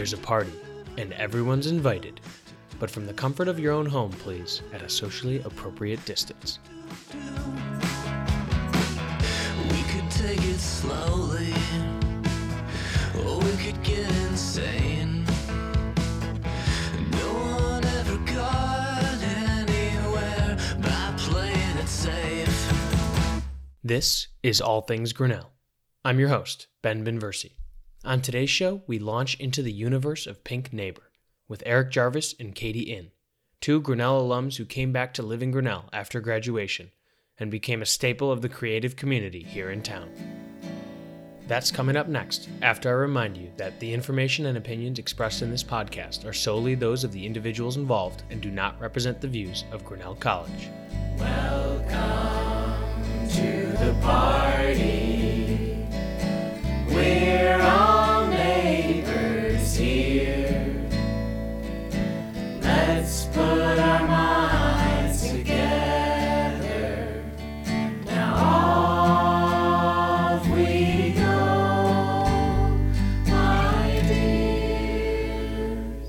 there's a party, and everyone's invited, but from the comfort of your own home, please, at a socially appropriate distance. We could take it slowly, or we could get insane. No one ever got anywhere by playing it safe. This is All Things Grinnell. I'm your host, Ben Binversie. On today's show, we launch into the universe of Pink Neighbor with Eric Jarvis and Katie Yin, two Grinnell alums who came back to live in Grinnell after graduation and became a staple of the creative community here in town. That's coming up next, after I remind you that the information and opinions expressed in this podcast are solely those of the individuals involved and do not represent the views of Grinnell College. Welcome to the party, we're all neighbors here. Let's put our minds together. Now off we go, my dears.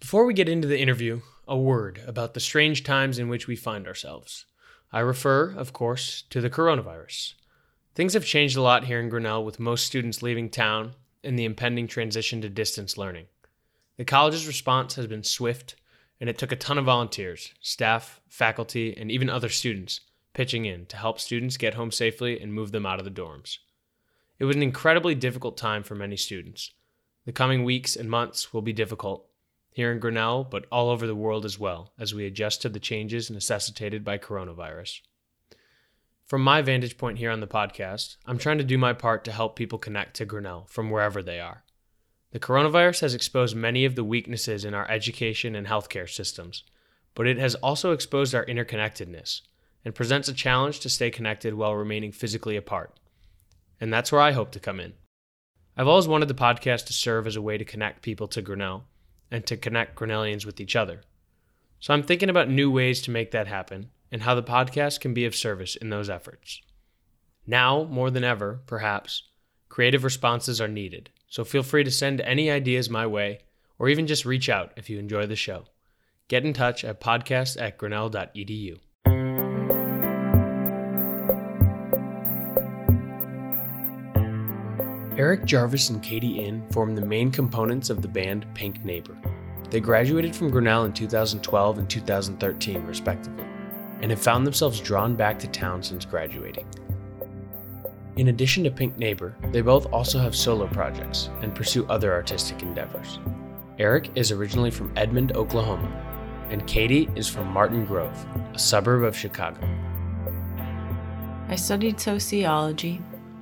Before we get into the interview, a word about the strange times in which we find ourselves. I refer, of course, to the coronavirus. Things have changed a lot here in Grinnell with most students leaving town and the impending transition to distance learning. The college's response has been swift, and it took a ton of volunteers, staff, faculty, and even other students pitching in to help students get home safely and move them out of the dorms. It was an incredibly difficult time for many students. The coming weeks and months will be difficult, here in Grinnell, but all over the world as well, as we adjust to the changes necessitated by coronavirus. From my vantage point here on the podcast, I'm trying to do my part to help people connect to Grinnell from wherever they are. The coronavirus has exposed many of the weaknesses in our education and healthcare systems, but it has also exposed our interconnectedness and presents a challenge to stay connected while remaining physically apart. And that's where I hope to come in. I've always wanted the podcast to serve as a way to connect people to Grinnell and to connect Grinnellians with each other. So I'm thinking about new ways to make that happen and how the podcast can be of service in those efforts. Now, more than ever, perhaps, creative responses are needed. So feel free to send any ideas my way or even just reach out if you enjoy the show. Get in touch at podcast at grinnell.edu. Eric Jarvis and Katie Yin form the main components of the band Pink Neighbor. They graduated from Grinnell in 2012 and 2013, respectively, and have found themselves drawn back to town since graduating. In addition to Pink Neighbor, they both also have solo projects and pursue other artistic endeavors. Eric is originally from Edmond, Oklahoma, and Katie is from Morton Grove, a suburb of Chicago. I studied sociology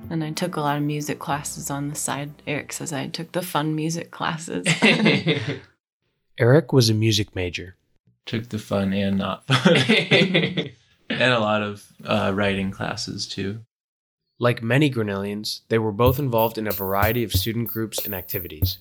and I took a lot of music classes on the side. Eric says I took the fun music classes. Eric was a music major. Took the fun and not fun. And a lot of uh, writing classes too. Like many Grinnellians, they were both involved in a variety of student groups and activities.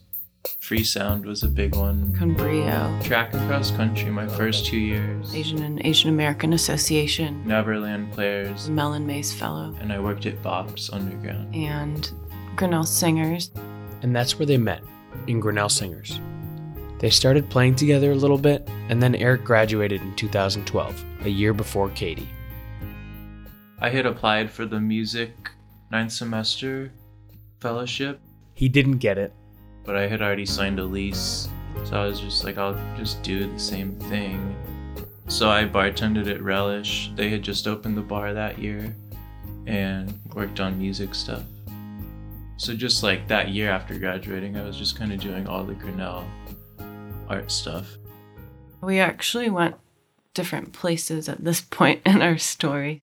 free sound was a big one. Con Brio, track and cross country my first two years. Asian and Asian American Association, neverland players. Mellon Mays Fellow, and i worked at Bob's underground. And Grinnell Singers. And that's where they met, in Grinnell Singers. They started playing together a little bit, and then Eric graduated in 2012, a year before Katie. i had applied for the music ninth semester fellowship. He didn't get it, but i had already signed a lease so i was just like i'll just do the same thing. So i bartended at relish. They had just opened the bar that year and worked on music stuff. So just like that year after graduating i was just kind of doing all the grinnell art stuff We actually went different places at this point in our story.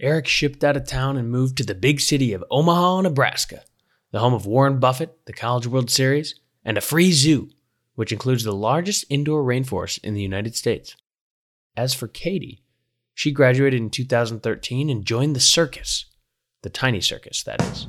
Eric shipped out of town and moved to the big city of Omaha, Nebraska, the home of Warren Buffett, the College World Series, and a free zoo, which includes the largest indoor rainforest in the United States. As for Katie, she graduated in 2013 and joined the circus, the tiny circus, that is.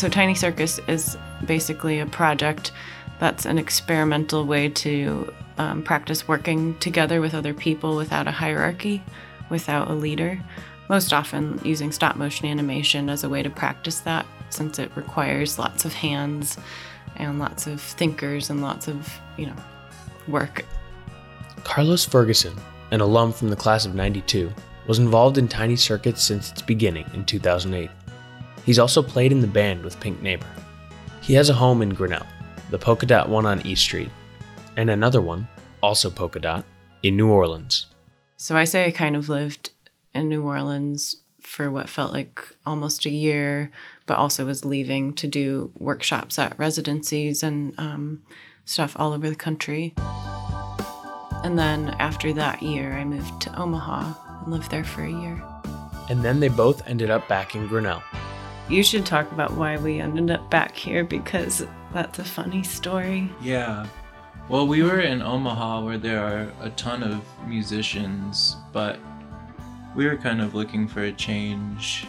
So, Tiny Circus is basically a project that's an experimental way to um, practice working together with other people without a hierarchy, without a leader. most often using stop motion animation as a way to practice that since it requires lots of hands and lots of thinkers and lots of, you know, work. Carlos Ferguson, an alum from the class of 92, was involved in Tiny Circus since its beginning in 2008. He's also played in the band with Pink Neighbor. He has a home in Grinnell, the Polka Dot one on East Street, and another one, also Polka Dot, in New Orleans. So I say I kind of lived in New Orleans for what felt like almost a year, but also was leaving to do workshops at residencies and um, stuff all over the country. And then after that year, I moved to Omaha and lived there for a year. And then they both ended up back in Grinnell. You should talk about why we ended up back here because that's a funny story. Yeah. Well, we were in Omaha where there are a ton of musicians, but we were kind of looking for a change.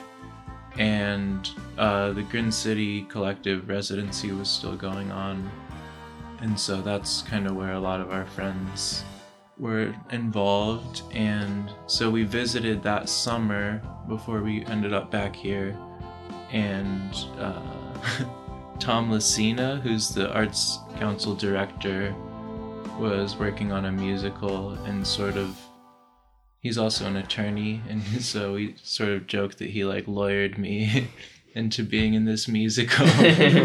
And uh, the Grin City Collective residency was still going on. And so that's kind of where a lot of our friends were involved. And so we visited that summer before we ended up back here. And uh, Tom Lacina, who's the Arts Council director, was working on a musical and sort of he's also an attorney and so we sort of joked that he like lawyered me into being in this musical. He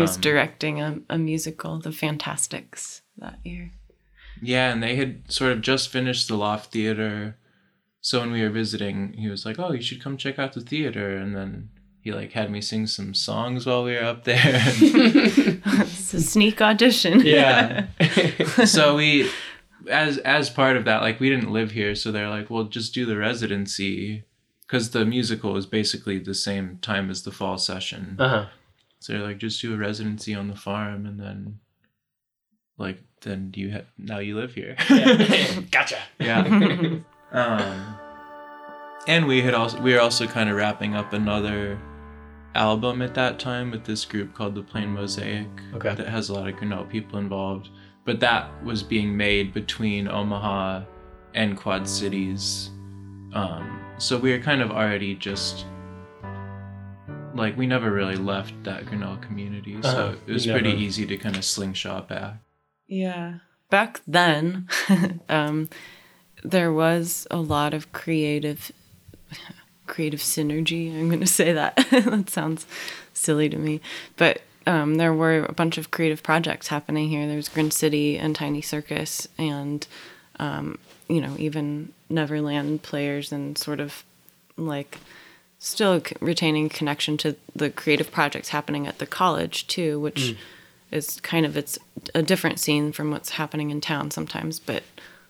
was Um, directing a, a musical, The Fantasticks, that year. yeah and they had sort of just finished the loft theater. So when we were visiting he was like oh you should come check out the theater. And then he like had me sing some songs while we were up there It's a sneak audition. Yeah. so we as as part of that like we didn't live here so they're like well just do the residency because the musical is basically the same time as the fall session Uh huh. so they're like just do a residency on the farm and then like then you have now you live here gotcha. yeah um and we had also we were also kind of wrapping up another album at that time with this group called the plain mosaic Okay. that has a lot of grinnell people involved but that was being made between omaha and quad cities um so we were kind of already just like we never really left that grinnell community so Uh-huh. it was pretty easy to kind of slingshot back Yeah. Back then, um, there was a lot of creative creative synergy. I'm going to say that. that sounds silly to me. But um, there were a bunch of creative projects happening here. There was Grin City and Tiny Circus and, um, you know, even Neverland players and sort of like still c- retaining connection to the creative projects happening at the college too, which is kind of it's a different scene from what's happening in town sometimes, but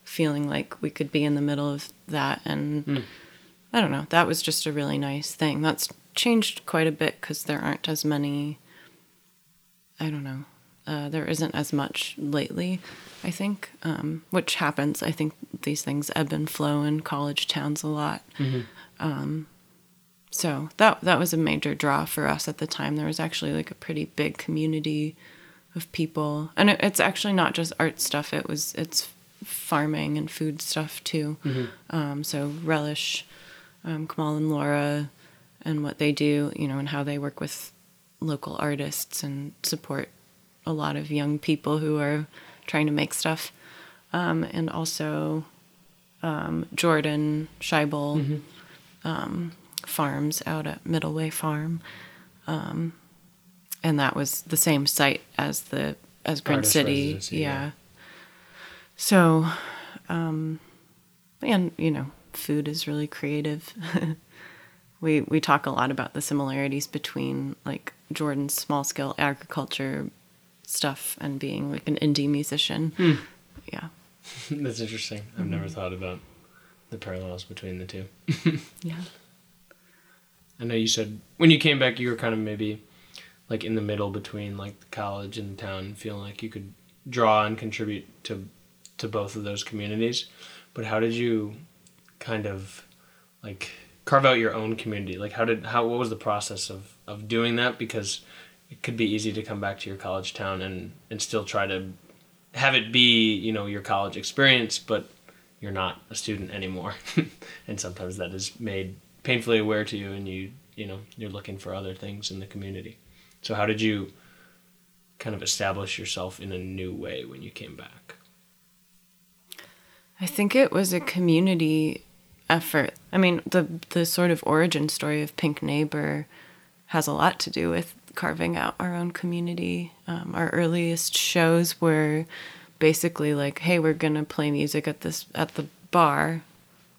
feeling like we could be in the middle of that and I don't know, that was just a really nice thing. That's changed quite a bit because there aren't as many. I don't know. Uh, there isn't as much lately, I think, um, which happens. I think these things ebb and flow in college towns a lot. Um, so that that was a major draw for us at the time. There was actually like a pretty big community of people, and it, it's actually not just art stuff. It was it's farming and food stuff too. Um, so relish, um, Kamal and Laura, and what they do, you know, and how they work with local artists and support a lot of young people who are trying to make stuff. Um, and also um, Jordan Scheibel um, farms out at Middleway Farm. Um, and that was the same site as the as Artist City. Yeah. yeah. So, um, and you know, food is really creative. we we talk a lot about the similarities between like Jordan's small scale agriculture stuff and being like an indie musician. Hmm. Yeah. That's interesting. I've never mm-hmm. thought about the parallels between the two. Yeah. I know you said when you came back, you were kind of maybe like in the middle between like the college and the town, feeling like you could draw and contribute to to both of those communities. But how did you kind of like carve out your own community? Like how did how what was the process of of doing that? Because it could be easy to come back to your college town and and still try to have it be you know your college experience, but you're not a student anymore, and sometimes that is made painfully aware to you, and you you know you're looking for other things in the community. So how did you kind of establish yourself in a new way when you came back? I think it was a community effort. I mean, the the sort of origin story of Pink Neighbor has a lot to do with carving out our own community. Um, our earliest shows were basically like, "Hey, we're gonna play music at this at the bar,"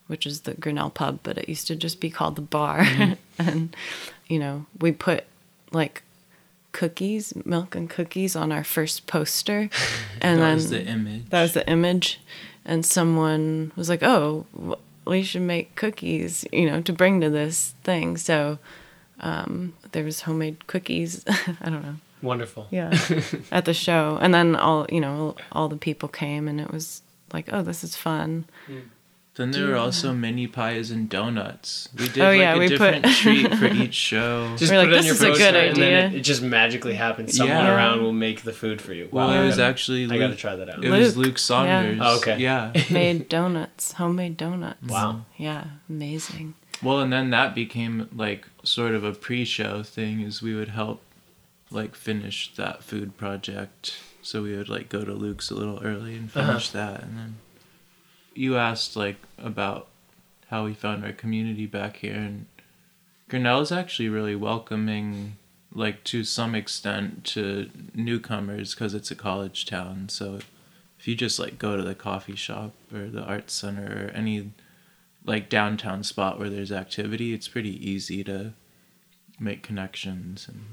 which is the Grinnell pub, but it used to just be called the bar, and you know, we put like cookies, milk and cookies on our first poster, and that then was the image. that was the image and someone was like oh w- we should make cookies you know to bring to this thing. So um, there was homemade cookies. I don't know. Wonderful. yeah. At the show. And then all you know all the people came and it was like oh this is fun Then there were also mini pies and donuts. We did Oh, like yeah, a we put- different treat for each show. Just We're like, put it on "This your is a good poster, and then idea." it, it just magically happens. Someone Yeah. around will make the food for you. well, it was gotta- actually I got to try that out. it was Luke, Luke Saunders. Oh, okay. Yeah. made donuts homemade donuts Wow. yeah amazing Well, and then that became like sort of a pre-show thing. Is we would help like finish that food project. So we would like go to Luke's a little early and Uh-huh. finish that, and then you asked like about how we found our community back here, and Grinnell is actually really welcoming, like to some extent, to newcomers because it's a college town. So if you just like go to the coffee shop or the arts center or any like downtown spot where there's activity, it's pretty easy to make connections and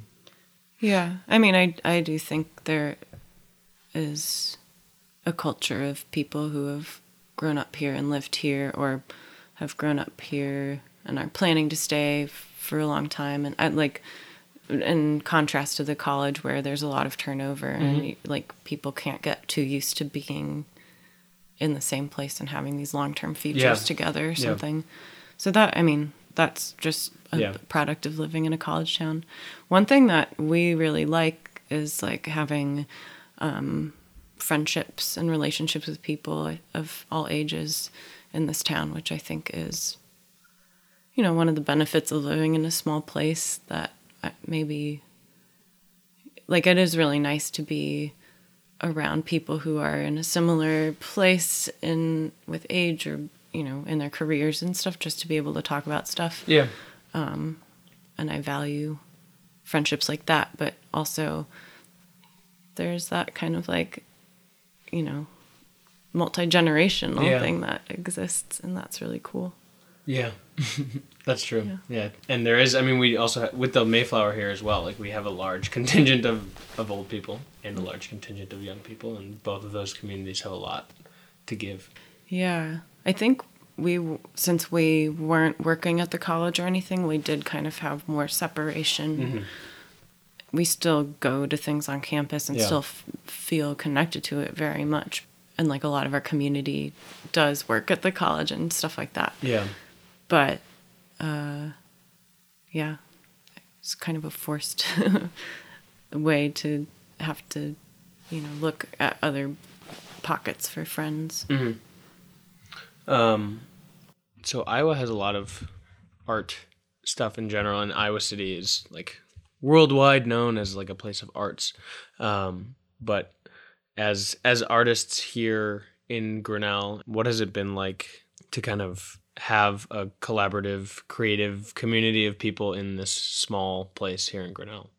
Yeah, I mean, I I do think there is a culture of people who have grown up here and lived here, or have grown up here and are planning to stay for a long time, and I like. In contrast to the college, where there's a lot of turnover and like people can't get too used to being in the same place and having these long-term features Yeah. together or Yeah. something. So that I mean, that's just a Yeah. product of living in a college town. One thing that we really like is like having um, friendships and relationships with people of all ages in this town, which I think is, you know, one of the benefits of living in a small place that maybe, like, it is really nice to be around people who are in a similar place in with age or you know in their careers and stuff just to be able to talk about stuff Yeah. Um, and I value friendships like that, but also there's that kind of like, you know, multi generational Yeah. thing that exists, and that's really cool. Yeah, that's true. Yeah. Yeah. and there is. I mean, we also have, with the Mayflower here as well. Like we have a large contingent of of old people and a large contingent of young people, and both of those communities have a lot to give. Yeah, I think we, since we weren't working at the college or anything, we did kind of have more separation. Mm-hmm. We still go to things on campus and Yeah. still f- feel connected to it very much. And like a lot of our community does work at the college and stuff like that. Yeah, but uh, yeah, it's kind of a forced way to have to, you know, look at other pockets for friends. Um, so Iowa has a lot of art stuff in general, and Iowa City is like worldwide known as like a place of arts. Um, but as as artists here in Grinnell, what has it been like to kind of have a collaborative, creative community of people in this small place here in Grinnell?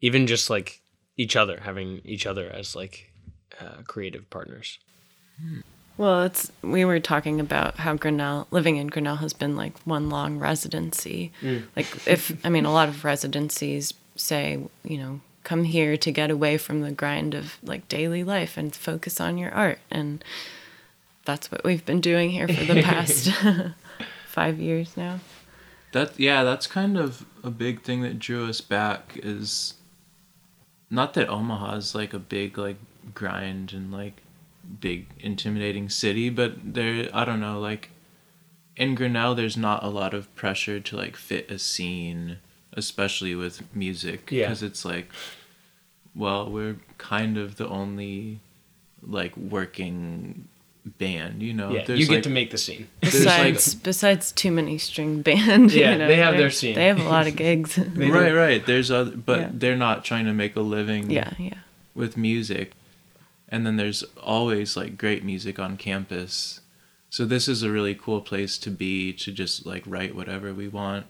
Even just like each other, having each other as like uh, creative partners. Well, it's we were talking about how Grinnell living in Grinnell has been like one long residency. Mm. Like if I mean a lot of residencies say, you know, come here to get away from the grind of like daily life and focus on your art and that's what we've been doing here for the past 5 years now. That yeah, that's kind of a big thing that drew us back is not that Omaha is like a big like grind and like big intimidating city, but there I don't know, like in Grinnell there's not a lot of pressure to like fit a scene, especially with music Yeah. because it's like well, we're kind of the only like working band, you know. Yeah, There's, you get like- to make the scene. there's, like- Besides, besides too many string band. Yeah, you know, they have their scene. They have a lot of gigs. Right, right. There's other, but Yeah. they're not trying to make a living. yeah, yeah. with music and then there's always like great music on campus. So this is a really cool place to be to just like write whatever we want.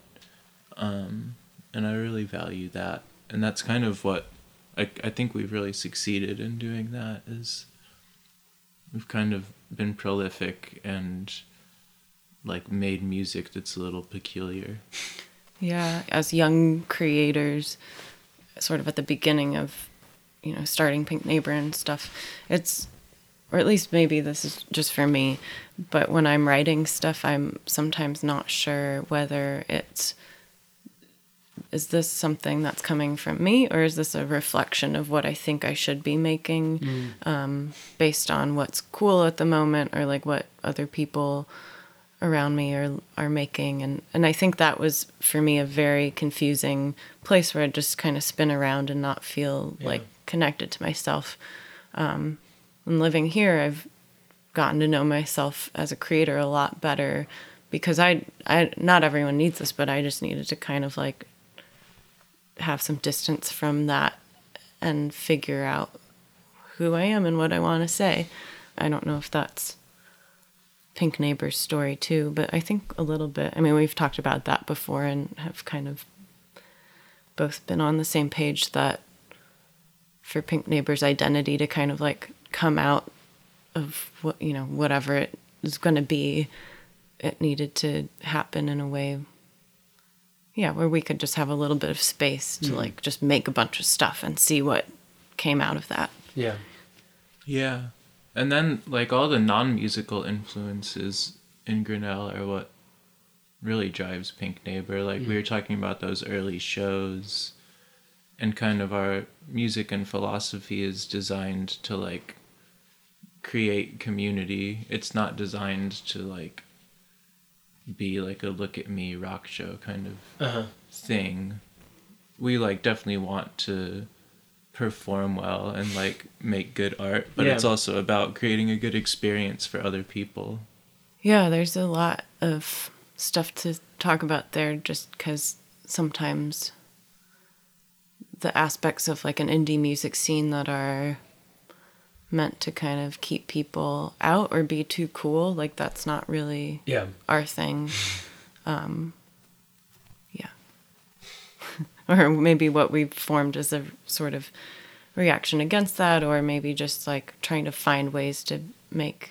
Um, and i really value that. And that's kind of what I, I think we've really succeeded in doing that is we've kind of been prolific and like made music that's a little peculiar. Yeah, as young creators, sort of at the beginning of, you know, starting Pink Neighbor and stuff, it's, or at least maybe this is just for me, but when I'm writing stuff, I'm sometimes not sure whether it's, is this something that's coming from me or is this a reflection of what I think I should be making um, based on what's cool at the moment or like what other people around me are are making. And and I think that was for me a very confusing place where I just kind of spin around and not feel like connected to myself. Um, and living here, I've gotten to know myself as a creator a lot better because I I not everyone needs this, but I just needed to kind of like have some distance from that and figure out who I am and what I want to say. I don't know if that's Pink Neighbor's story too, but I think a little bit. I mean, we've talked about that before and have kind of both been on the same page that for Pink Neighbor's identity to kind of like come out of what, you know, whatever it is going to be, it needed to happen in a way yeah, where we could just have a little bit of space to mm. like just make a bunch of stuff and see what came out of that. Yeah. Yeah. And then like all the non-musical influences in Grinnell are what really drives Pink Neighbor. Like we mm. were talking about those early shows and kind of our music and philosophy is designed to like create community. It's not designed to like be like a look at me rock show kind of Uh-huh. thing. We like definitely want to perform well and like make good art, but Yeah. it's also about creating a good experience for other people. Yeah, there's a lot of stuff to talk about there just because sometimes the aspects of like an indie music scene that are meant to kind of keep people out or be too cool, like that's not really Yeah. our thing. Um, yeah. or maybe what we've formed as a sort of reaction against that, or maybe just like trying to find ways to make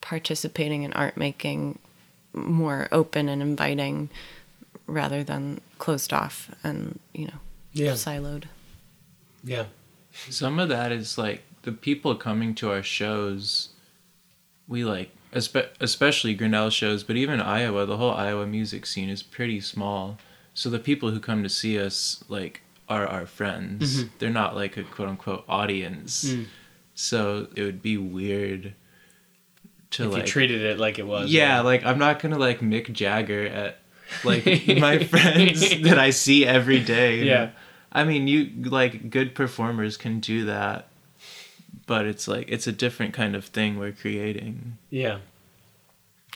participating in art making more open and inviting rather than closed off and, you know, Yeah. siloed. Yeah. Some of that is like the people coming to our shows. We like, espe- especially Grinnell shows, but even Iowa, the whole Iowa music scene is pretty small. So the people who come to see us like are our friends. Mm-hmm. They're not like a quote unquote audience. Mm. So it would be weird to If like you treated it like it was. yeah, like I'm not gonna like Mick Jagger at like my friends that I see every day. Yeah. I mean, you like good performers can do that, but it's like it's a different kind of thing we're creating. Yeah.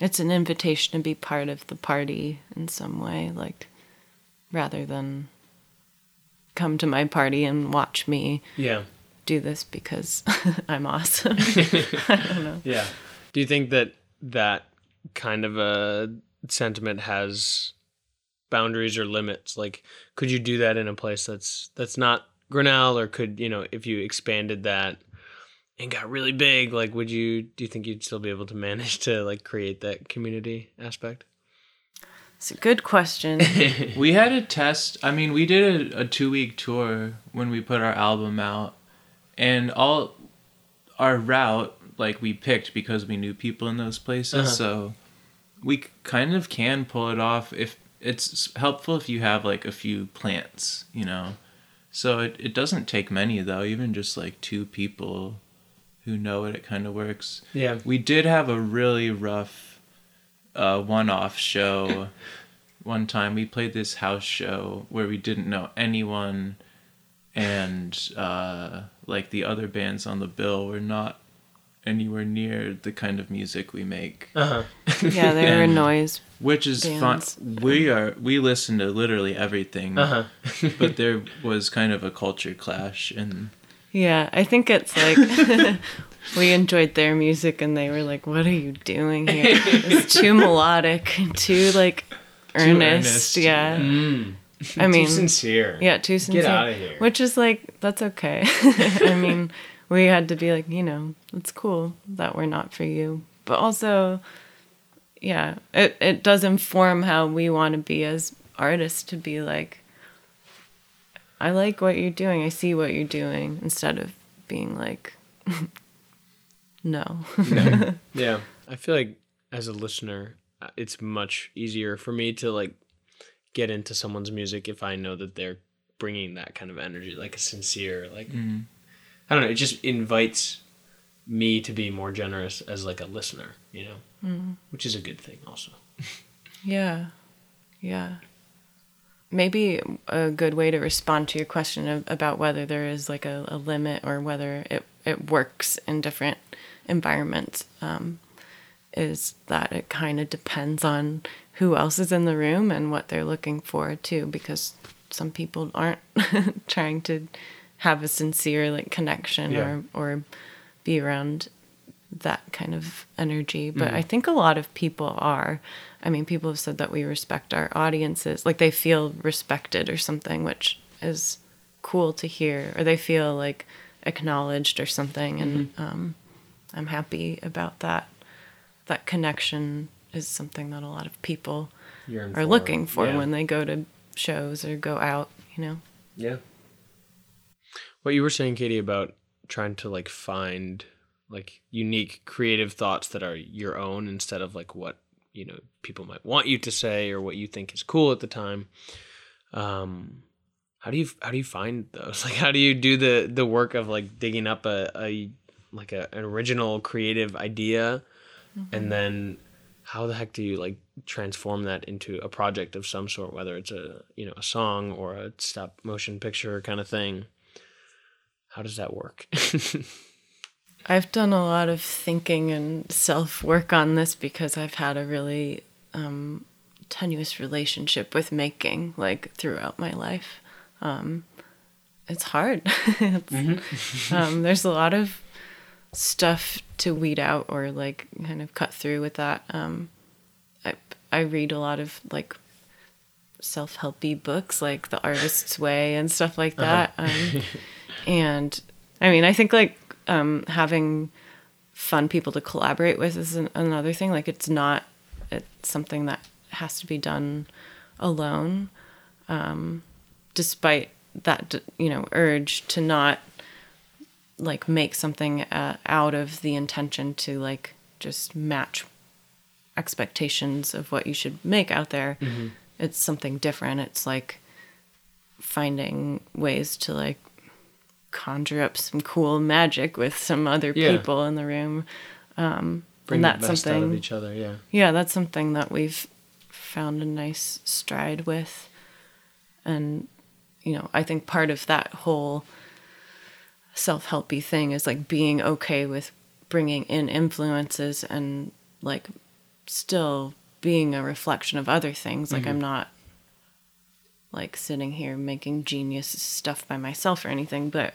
It's an invitation to be part of the party in some way, like rather than come to my party and watch me Yeah. do this because I'm awesome. I don't know. Yeah. Do you think that that kind of a sentiment has boundaries or limits? Like, could you do that in a place that's that's not Grinnell, or could you know if you expanded that and got really big, like would you? Do you think you'd still be able to manage to like create that community aspect? it's a good question. We had a test. I mean, we did a, a two week tour when we put our album out, and all our route like we picked because we knew people in those places. Uh-huh. So we kind of can pull it off if it's helpful if you have like a few plants, you know. So it, it doesn't take many though, even just like two people who know it, it kind of works. Yeah. We did have a really rough uh, one-off show one time. We played this house show where we didn't know anyone, and uh, like the other bands on the bill were not anywhere near the kind of music we make. Uh-huh. Yeah, they were And- noise. Which is fun. We are we listen to literally everything, Uh-huh. but there was kind of a culture clash, and Yeah, I think it's like we enjoyed their music and they were like, "What are you doing here? It's too melodic, and too like earnest." earnest. Yeah, Mm. I mean, Too sincere. yeah, too sincere. outta here. Which is like that's okay. I mean, we had to be like, you know, it's cool that we're not for you, but also, yeah, it it does inform how we want to be as artists to be like. I like what you're doing. I see what you're doing instead of being like, no. Yeah. I feel like as a listener, uh, it's much easier for me to like get into someone's music if I know that they're bringing that kind of energy, like a sincere, like I don't know, it just invites me to be more generous as like a listener, you know, which is a good thing also. Yeah. Yeah. Maybe a good way to respond to your question of, about whether there is like a, a limit or whether it, it works in different environments um, is that it kind of depends on who else is in the room and what they're looking for too because some people aren't trying to have a sincere like connection Yeah. or or be around that kind of energy. But I think a lot of people are. I mean, people have said that we respect our audiences, like they feel respected or something, which is cool to hear, or they feel like acknowledged or something. And um, I'm happy about that. That connection is something that a lot of people are for. looking for Yeah. when they go to shows or go out, you know? Yeah. What you were saying, Katie, about trying to like find like unique creative thoughts that are your own instead of like what you know people might want you to say or what you think is cool at the time. Um, how do you how do you find those? Like, how do you do the the work of like digging up a, a like a, an original creative idea, and then how the heck do you like transform that into a project of some sort, whether it's a you know a song or a stop motion picture kind of thing? How does that work? I've done a lot of thinking and self work on this because I've had a really um, tenuous relationship with making, like throughout my life. Um, it's hard. It's- um, there's a lot of stuff to weed out or like kind of cut through with that. Um, I I read a lot of like self helpy books, like The Artist's Way and stuff like that. Um, and I mean, I think like um, having fun people to collaborate with is an, another thing. Like it's not it's something that has to be done alone. Um, despite that, you know, urge to not like make something uh, out of the intention to like just match expectations of what you should make out there. It's something different. It's like finding ways to like conjure up some cool magic with some other Yeah. people in the room. Um, Bring and that's best out of something, each other. Yeah. yeah, that's something that we've found a nice stride with. And, you know, I think part of that whole self helpy thing is like being okay with bringing in influences and like still being a reflection of other things. Like, I'm not like sitting here making genius stuff by myself or anything, but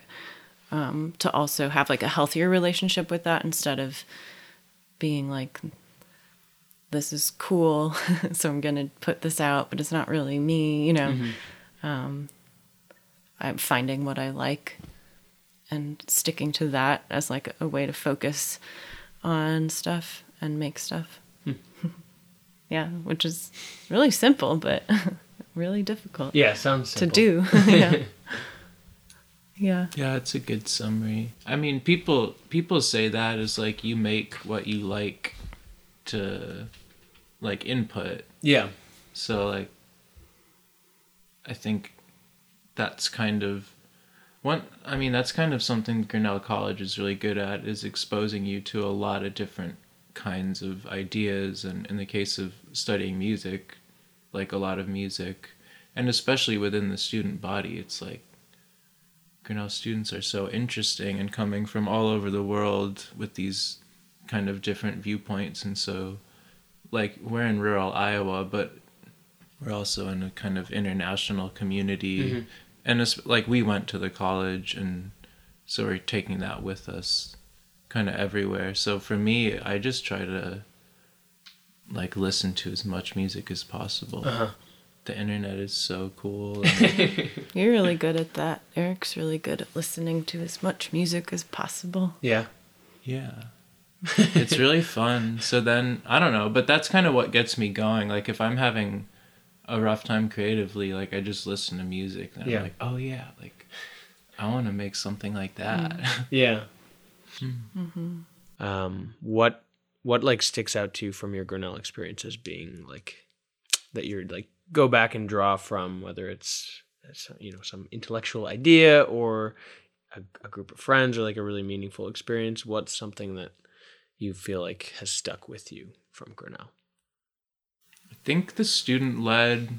um, to also have like a healthier relationship with that instead of being like, this is cool, so I'm gonna put this out, but it's not really me, you know. Um, I'm finding what I like and sticking to that as like a way to focus on stuff and make stuff. yeah, which is really simple, but really difficult Yeah. Sounds to do. yeah. yeah. Yeah, it's a good summary. I mean, people people say that is like you make what you like to like input. Yeah. So like I think that's kind of one I mean that's kind of something Grinnell College is really good at is exposing you to a lot of different kinds of ideas and in the case of studying music, like a lot of music and especially within the student body, it's like Grinnell students are so interesting and coming from all over the world with these kind of different viewpoints. And so, like, we're in rural Iowa, but we're also in a kind of international community. Mm-hmm. And it's like we went to the college, and so we're taking that with us kind of everywhere. So for me, I just try to like listen to as much music as possible. Uh-huh. The internet is so cool. and- You're really good at that. Eric's really good at listening to as much music as possible. Yeah. yeah. it's really fun. So then, I don't know, but that's kind of what gets me going. Like if I'm having a rough time creatively, like I just listen to music and Yeah. I'm like, "Oh yeah, like I want to make something like that." Yeah. Um, what what like sticks out to you from your Grinnell experience as being like that you're like go back and draw from whether it's, uh, it's you know some intellectual idea or a, a group of friends or like a really meaningful experience. What's something that you feel like has stuck with you from Grinnell? I think the student led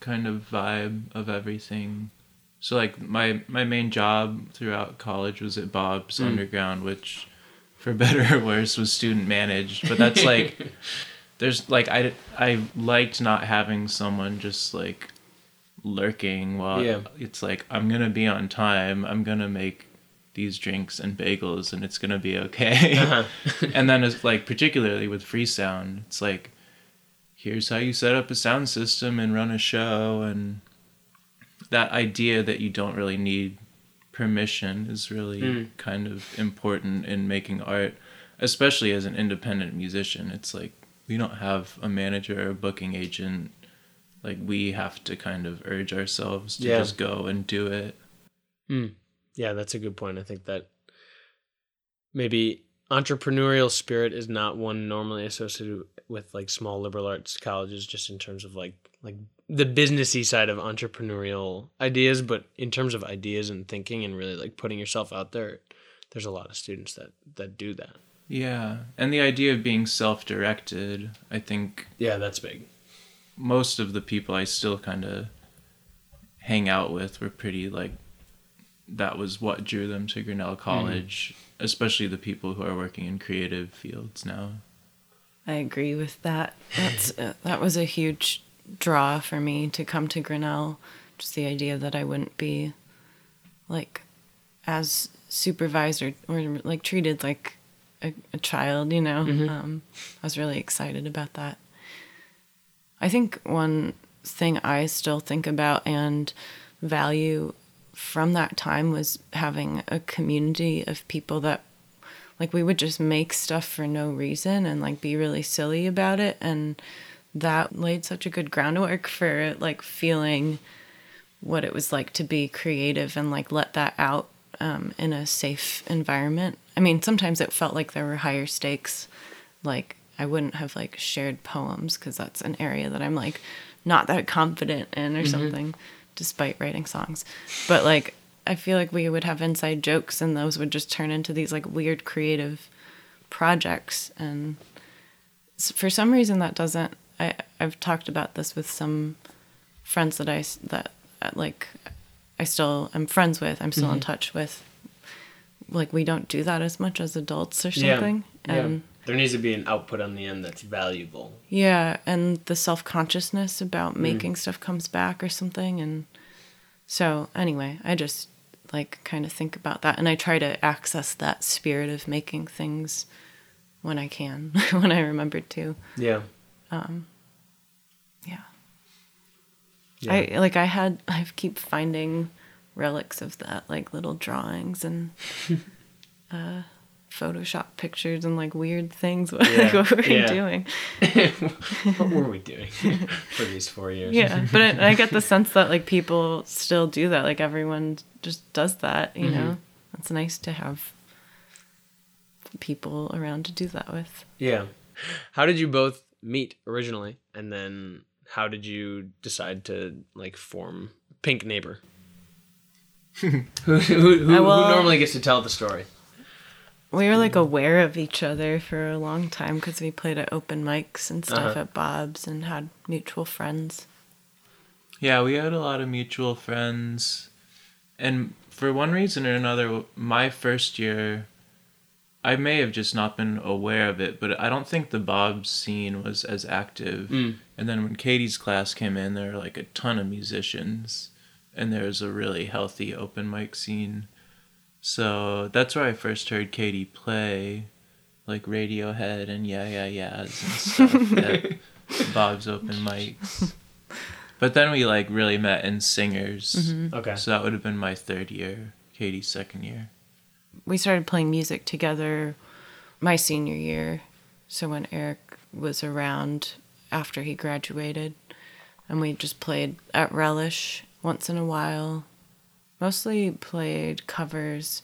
kind of vibe of everything. So like my my main job throughout college was at Bob's mm. Underground, which for better or worse was student managed. But that's like there's like I I liked not having someone just like lurking while Yeah. it's like I'm gonna be on time. I'm gonna make these drinks and bagels and it's gonna be okay. Uh-huh. and then it's like particularly with free sound, it's like here's how you set up a sound system and run a show and that idea that you don't really need permission is really Mm. kind of important in making art especially as an independent musician it's like we don't have a manager or a booking agent like we have to kind of urge ourselves to Yeah. just go and do it Yeah, that's a good point. I think that maybe entrepreneurial spirit is not one normally associated with like small liberal arts colleges just in terms of like like the businessy side of entrepreneurial ideas, but in terms of ideas and thinking and really like putting yourself out there, there's a lot of students that that do that. yeah and the idea of being self-directed i think Yeah, that's big. most of the people I still kind of hang out with were pretty like that was what drew them to Grinnell College, especially the people who are working in creative fields now. I agree with that. That's uh, that was a huge draw for me to come to Grinnell. Just the idea that I wouldn't be like as supervised or, or like treated like a, a child, you know. Um, I was really excited about that. I think one thing I still think about and value from that time was having a community of people that like we would just make stuff for no reason and like be really silly about it and that laid such a good groundwork for like feeling what it was like to be creative and like let that out um, in a safe environment. I mean sometimes it felt like there were higher stakes. Like i wouldn't have like shared poems because that's an area that i'm like not that confident in or something despite writing songs. But like i feel like we would have inside jokes and those would just turn into these like weird creative projects. And for some reason that doesn't I, i've talked about this with some friends that i that uh, like i still am friends with i'm still in touch with like we don't do that as much as adults or something and There needs to be an output on the end that's valuable. yeah, and the self consciousness about making stuff comes back or something. And so, anyway, I just like kind of think about that. And I try to access that spirit of making things when I can, when I remember to. Yeah. Yeah. Yeah. I like, I had, I keep finding relics of that, like little drawings and uh, Photoshop pictures and like weird things. What, Yeah, what were we doing? what were we doing for these four years? yeah but I, I get the sense that like people still do that like everyone just does that you know it's nice to have people around to do that with Yeah. How did you both meet originally, and then how did you decide to like form Pink Neighbor? who, who, who, who I normally gets to tell the story? we were like aware of each other for a long time because we played at open mics and stuff Uh-huh. at bob's and had mutual friends Yeah, we had a lot of mutual friends. And for one reason or another, my first year, I may have just not been aware of it, but I don't think the Bob's scene was as active. Mm. And then when Katie's class came in, there were like a ton of musicians, and there was a really healthy open mic scene. So that's where I first heard Katie play, like Radiohead and Yeah Yeah Yeahs and stuff at Bob's open mics. But then we like really met in singers. Okay. So that would have been my third year, Katie's second year. We started playing music together my senior year. So when Eric was around after he graduated, and we just played at Relish once in a while. Mostly played covers,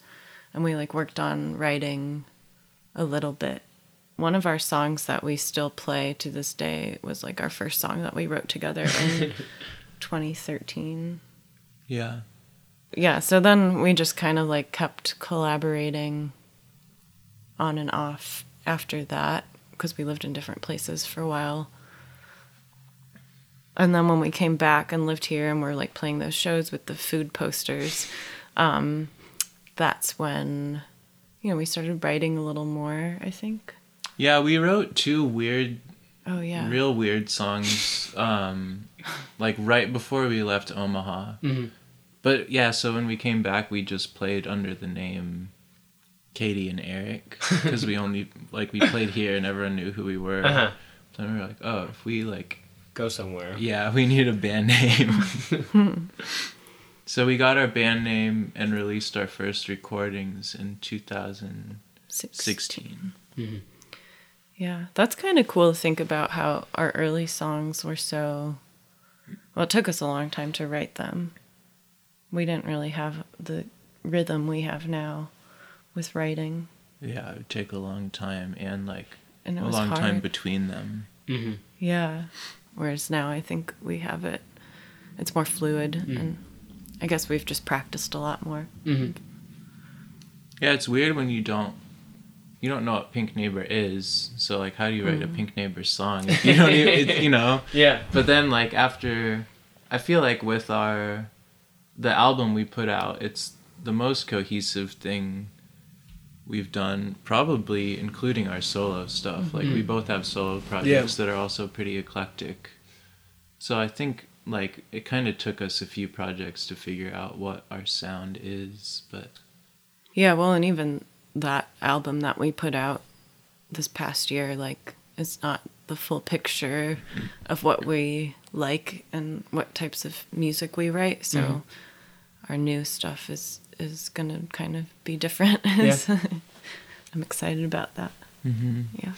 and we like worked on writing a little bit. One of our songs that we still play to this day was like our first song that we wrote together in 2013 Yeah. Yeah so then we just kind of like kept collaborating on and off after that because we lived in different places for a while and then when we came back and lived here and we're like playing those shows with the food posters um, that's when you know we started writing a little more i think Yeah, we wrote two weird, oh yeah real weird songs, um, like right before we left Omaha. Mhm. But yeah, so when we came back, we just played under the name Katie and Eric because we only like we played here and everyone knew who we were. Uh-huh. So we were like, oh, if we like Go somewhere. Yeah, we need a band name. so we got our band name and released our first recordings in 2016. Yeah, that's kind of cool to think about how our early songs were so. Well, it took us a long time to write them. We didn't really have the rhythm we have now with writing, Yeah, it would take a long time and like and a long hard. time between them. Mm-hmm. yeah, whereas now I think we have it. It's more fluid, and I guess we've just practiced a lot more. Mm-hmm. Yeah, it's weird when you don't you don't know what Pink Neighbor is. So like, how do you write a Pink Neighbor song? If you don't, even, it, you know. Yeah. But then like after, I feel like with our, the album we put out, it's the most cohesive thing we've done, probably including our solo stuff. Like we mm-hmm. both have solo projects that are also pretty eclectic. So I think like it kind of took us a few projects to figure out what our sound is, but Yeah, well, and even that album that we put out this past year, like, it's not the full picture of what we like and what types of music we write. So our new stuff is is gonna kind of be different. Yeah. I'm excited about that. Yeah.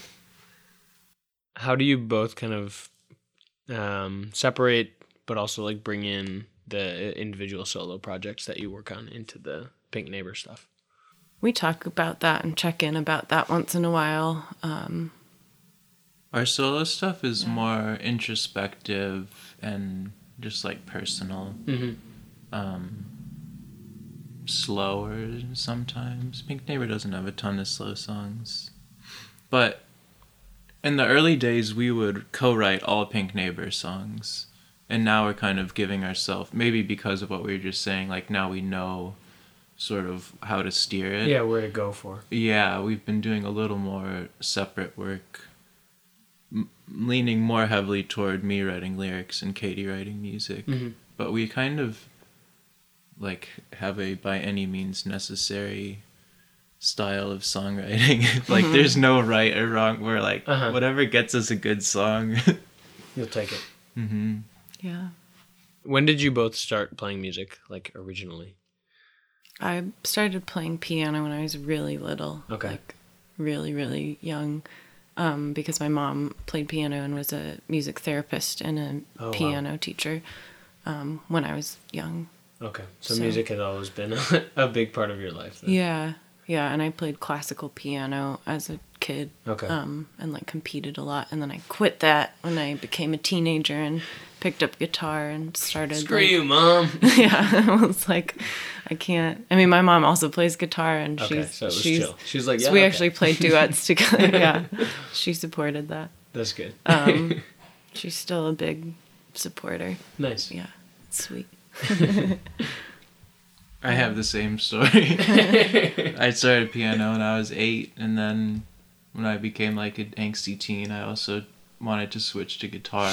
How do you both kind of um, separate, but also like bring in the individual solo projects that you work on into the Pink Neighbor stuff? We talk about that and check in about that once in a while. Um, Our solo stuff is more introspective and just like personal. Mm-hmm. Um, slower sometimes. Pink Neighbor doesn't have a ton of slow songs. But in the early days, we would co write all Pink Neighbor songs. And now we're kind of giving ourselves, maybe because of what we were just saying, like now we know sort of how to steer it. Yeah, where to go for. Yeah, we've been doing a little more separate work, m- leaning more heavily toward me writing lyrics and Katie writing music. Mhm. But we kind of like have a by any means necessary style of songwriting. like there's no right or wrong. We're like Uh-huh. whatever gets us a good song. You'll take it. Mm-hmm. yeah. When did you both start playing music, like originally? I started playing piano when I was really little. Okay. Like really, really young. Um, because my mom played piano and was a music therapist and a Oh, wow. piano teacher um, when I was young. Okay. So, So- music had always been a big part of your life. Then. Yeah. Yeah. And I played classical piano as a kid. Okay. Um, and like competed a lot. And then I quit that when I became a teenager and picked up guitar and started. Screw like- you, mom. yeah. I was like, I can't. I mean, my mom also plays guitar and Okay, she's. so it was she's, chill. She was like, So we okay. actually played duets together. Yeah, she supported that. That's good. Um, she's still a big supporter. nice. Yeah, sweet. I have the same story. I started piano when I was eight, and then when I became like an angsty teen, I also wanted to switch to guitar.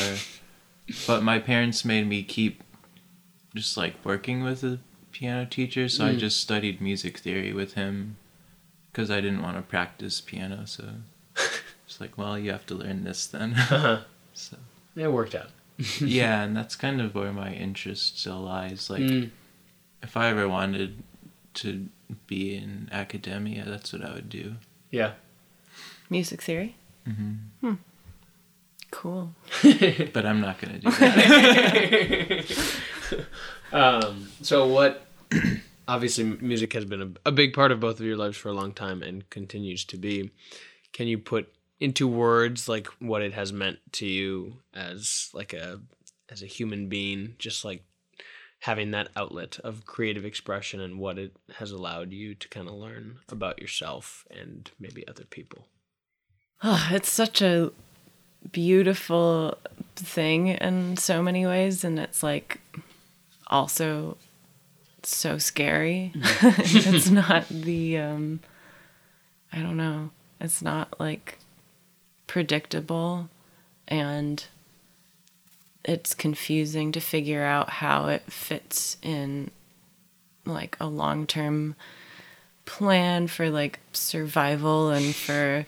But my parents made me keep just like working with a piano teacher, so I Mm. just studied music theory with him because I didn't want to practice piano. So it's like, well, you have to learn this then. Uh-huh. so It worked out. yeah, and that's kind of where my interest still lies. Like, Mm. If I ever wanted to be in academia, that's what I would do. Yeah. Music theory. hmm Cool. But I'm not gonna do that. Um, so what? Obviously, music has been a, a big part of both of your lives for a long time and continues to be. Can you put into words like what it has meant to you as like a as a human being, just like having that outlet of creative expression and what it has allowed you to kind of learn about yourself and maybe other people. Oh, it's such a beautiful thing in so many ways, and it's like also so scary. it's not the um I don't know. It's not like predictable and it's confusing to figure out how it fits in like a long-term plan for like survival and for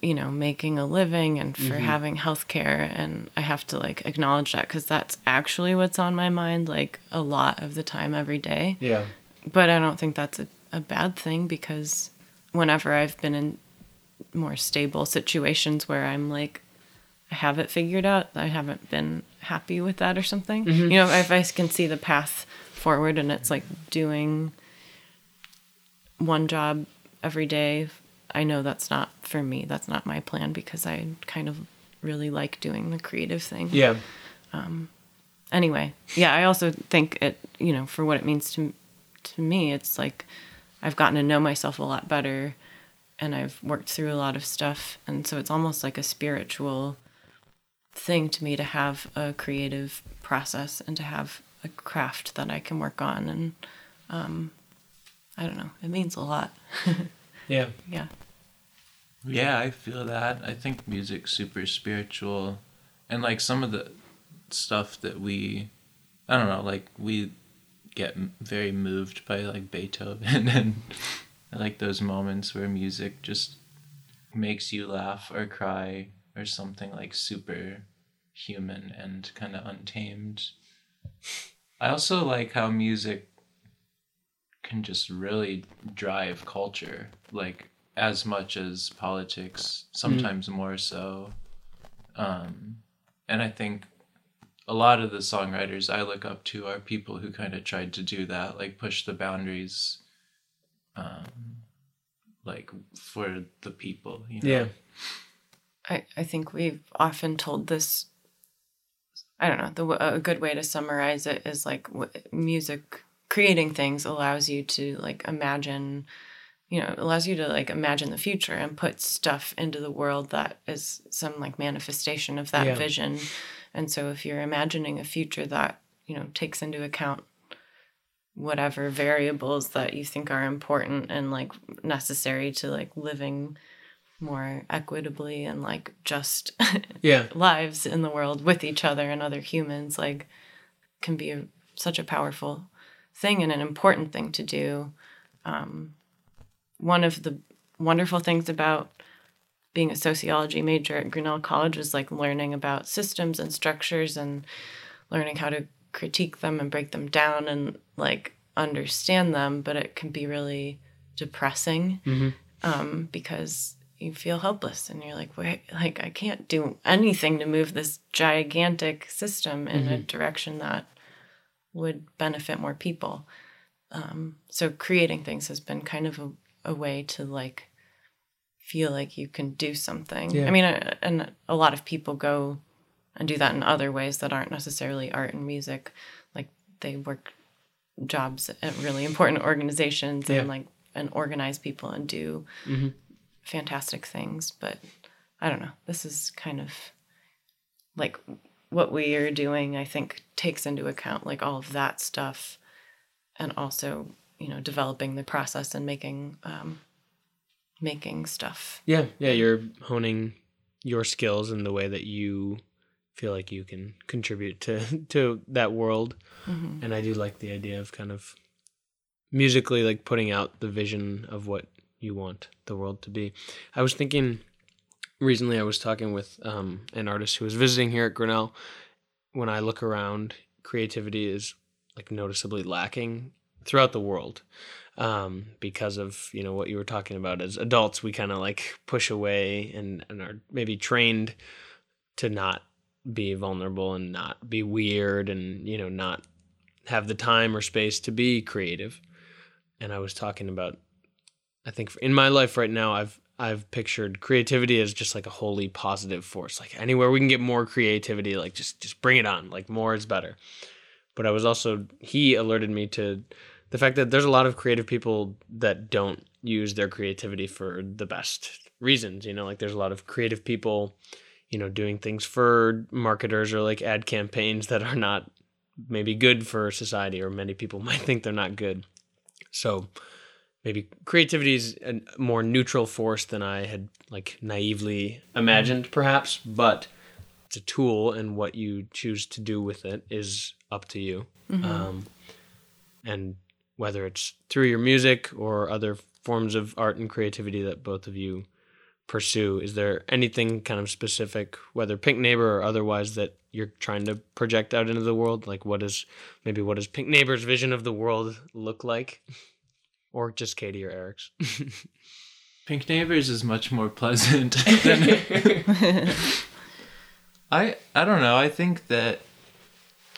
you know making a living and for mm-hmm. having health care and i have to like acknowledge that because that's actually what's on my mind like a lot of the time every day. Yeah. but i don't think that's a, a bad thing because whenever i've been in more stable situations where i'm like i have it figured out i haven't been happy with that or something. Mm-hmm. You know if i can see the path forward and it's like doing one job every day i know that's not for me that's not my plan because i kind of really like doing the creative thing. Yeah. Um, anyway yeah i also think it you know for what it means to to me it's like i've gotten to know myself a lot better and i've worked through a lot of stuff. And so it's almost like a spiritual thing to me to have a creative process and to have a craft that i can work on and um i don't know it means a lot Yeah. yeah yeah, I feel that. I think music's super spiritual, and like some of the stuff that we, I don't know, like we get very moved by like Beethoven and I like those moments where music just makes you laugh or cry or something like super human and kind of untamed. I also like how music can just really drive culture, like as much as politics, sometimes more so. Um, and I think a lot of the songwriters I look up to are people who kind of tried to do that, like push the boundaries, um, like for the people. You know? Yeah. I, I think we've often told this. I don't know. The a good way to summarize it is like w- music creating things allows you to like imagine, you know, allows you to like imagine the future and put stuff into the world that is some like manifestation of that Yeah. vision. And so if you're imagining a future that, you know, takes into account whatever variables that you think are important and like necessary to like living more equitably and like just Yeah. lives in the world with each other and other humans like can be a, such a powerful thing and an important thing to do um, one of the wonderful things about being a sociology major at grinnell college was like learning about systems and structures and learning how to critique them and break them down and like understand them but it can be really depressing Mhm. um, because you feel helpless and you're like wait like i can't do anything to move this gigantic system in a direction that would benefit more people um, so creating things has been kind of a, a way to like feel like you can do something Yeah. i mean uh, and a lot of people go and do that in other ways that aren't necessarily art and music like they work jobs at really important organizations Yeah. and like and organize people and do Mhm. Fantastic things but i don't know this is kind of like what we are doing i think takes into account like all of that stuff and also you know developing the process and making um, making stuff. Yeah, yeah, you're honing your skills in the way that you feel like you can contribute to to that world. Mhm. And I do like the idea of kind of musically like putting out the vision of what you want the world to be. I was thinking recently I was talking with um, an artist who was visiting here at Grinnell. When I look around, creativity is like noticeably lacking throughout the world um, because of you know what you were talking about as adults we kind of like push away and, and are maybe trained to not be vulnerable and not be weird and you know not have the time or space to be creative and i was talking about i think in my life right now i've i've pictured creativity as just like a wholly positive force. Like anywhere we can get more creativity like just just bring it on. Like more is better. But i was also he alerted me to the fact that there's a lot of creative people that don't use their creativity for the best reasons you know? Like there's a lot of creative people you know doing things for marketers or like ad campaigns that are not maybe good for society or many people might think they're not good. So maybe creativity is a more neutral force than i had like naively imagined perhaps but it's a tool and what you choose to do with it is up to you. Um, and whether it's through your music or other forms of art and creativity that both of you pursue is there anything kind of specific whether pink neighbor or otherwise that you're trying to project out into the world? Like what is maybe what does pink neighbor's vision of the world look like or just katie or eric's Pink Neighbors is much more pleasant than I I don't know. I think that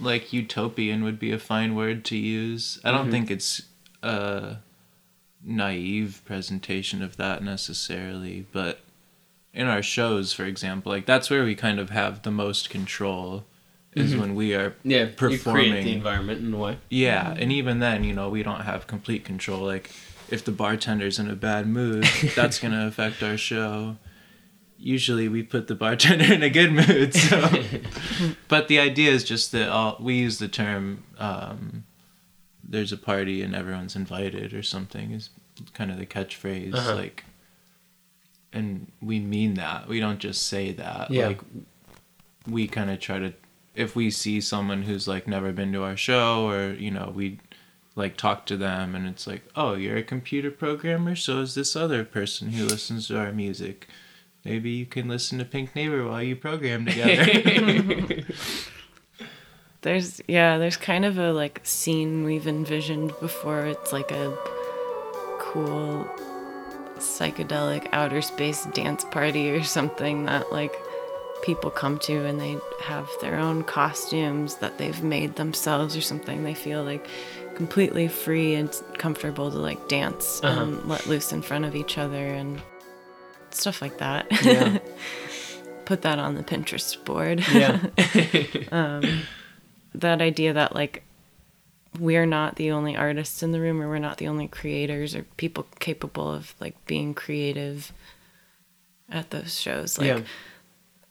like utopian would be a fine word to use. I don't mm-hmm. think it's a naive presentation of that necessarily, but in our shows, for example, like that's where we kind of have the most control is when we are yeah you create the environment in a way yeah, and even then, you know, we don't have complete control. Like, if the bartender's in a bad mood, that's gonna affect our show. Usually, we put the bartender in a good mood. So, but the idea is just that all, we use the term um, "there's a party and everyone's invited" or something is kind of the catchphrase. Uh-huh. Like, and we mean that. We don't just say that. Yeah. Like, we kind of try to if we see someone who's like never been to our show or you know we like talk to them and it's like oh you're a computer programmer so is this other person who listens to our music maybe you can listen to pink neighbor while you program together There's yeah, there's kind of a like scene we've envisioned before. It's like a cool psychedelic outer space dance party or something that like people come to and they have their own costumes that they've made themselves or something. They feel like completely free and comfortable to like dance Uh-huh. and let loose in front of each other and stuff like that. Yeah. Put that on the Pinterest board. yeah that idea that like we're not the only artists in the room or we're not the only creators or people capable of like being creative at those shows like yeah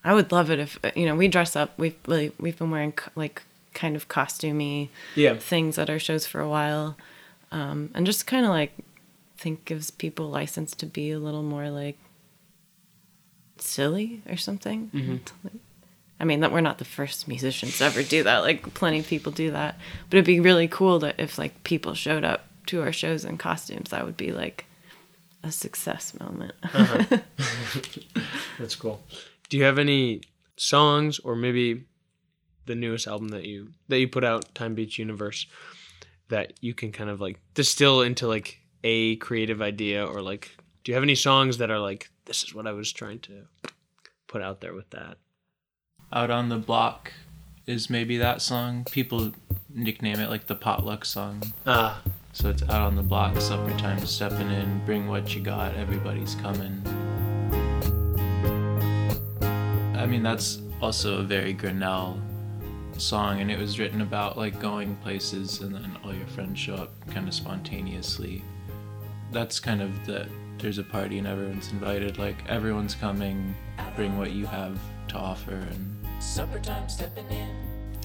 i would love it if you know we dress up we've like, we've been wearing co- like kind of costumey yeah. things at our shows for a while. Um, and just kind of like think gives people license to be a little more like silly or something. I mean that we're not the first musicians to ever do that like plenty of people do that. But it'd be really cool that if like people showed up to our shows in costumes that would be like a success moment. That's cool. Do you have any songs or maybe the newest album that you that you put out, Time Beach Universe, that you can kind of like distill into like a creative idea or like do you have any songs that are like this is what I was trying to put out there with that? out on the block is maybe that song. People nickname it like the potluck song. Ah, so it's out on the block supper time stepping in bring what you got everybody's coming i mean that's also a very grinnell song and it was written about like going places and then all your friends show up kind of spontaneously that's kind of the there's a party and everyone's invited like everyone's coming bring what you have to offer and Supper time stepping in.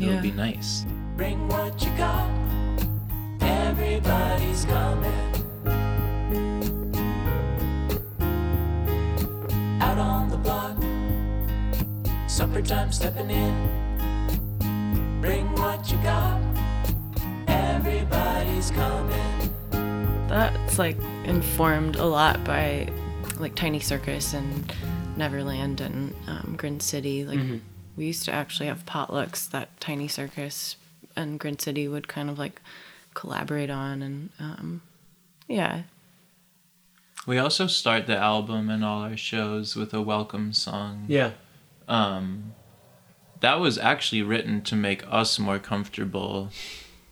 it'll Yeah. be nice Bring what you got. Everybody's coming. Out on the block. Supper time stepping in. Bring what you got. Everybody's coming. That's like informed a lot by like Tiny Circus and Neverland and um, Grin City. Like we used to actually have potlucks that Tiny Circus and Grin City would kind of like collaborate on, and um, yeah, We also start the album and all our shows with a welcome song. Yeah. Um, that was actually written to make us more comfortable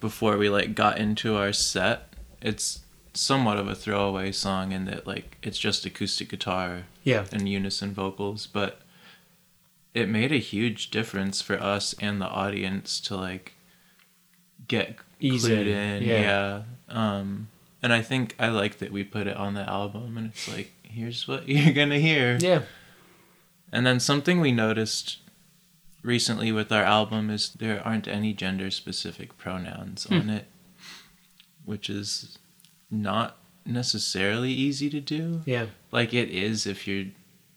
before we like got into our set. It's somewhat of a throwaway song in that like it's just acoustic guitar Yeah. and unison vocals, but it made a huge difference for us and the audience to like get Ease clued in, in. yeah. Yeah. Um, and I think I like that we put it on the album, and it's like here's what you're gonna hear. Yeah. And then something we noticed recently with our album is there aren't any gender specific pronouns Hmm. on it, which is not necessarily easy to do. Yeah. Like it is if you're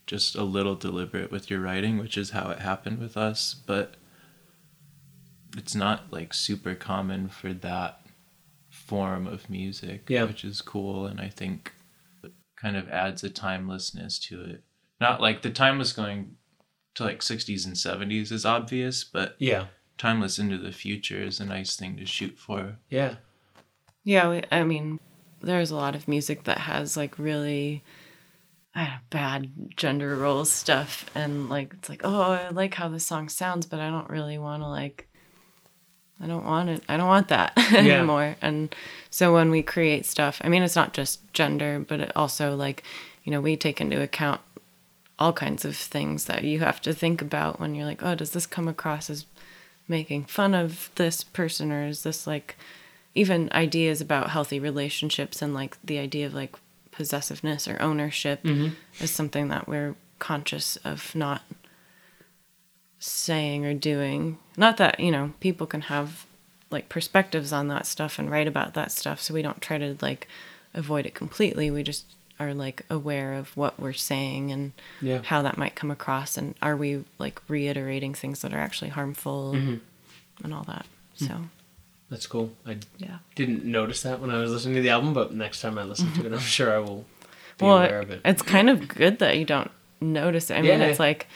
just a little deliberate with your writing, which is how it happened with us, but it's not like super common for that form of music, Yeah. which is cool and I think it kind of adds a timelessness to it. Not like the timeless going to like 60s and 70s is obvious, but Yeah. timeless into the future is a nice thing to shoot for. Yeah. yeah. I mean, there's a lot of music that has like really I don't know, bad gender roles stuff, and like it's like, oh, I like how this song sounds, but I don't really want to like. I don't want it. I don't want that anymore. And so when we create stuff, I mean, it's not just gender, but it also like, you know, we take into account all kinds of things that you have to think about when you're like, oh, does this come across as making fun of this person or is this like even ideas about healthy relationships and like the idea of like possessiveness or ownership mm-hmm. is something that we're conscious of not saying or doing. Not that, you know, people can have like perspectives on that stuff and write about that stuff, so we don't try to like avoid it completely. We just are like aware of what we're saying and Yeah. how that might come across and are we like reiterating things that are actually harmful mm-hmm. and all that. Hmm. So, That's cool. I yeah. didn't notice that when I was listening to the album, but next time I listen to it, I'm sure I will be well, aware of it. it's kind of good that you don't notice it. I mean, it's like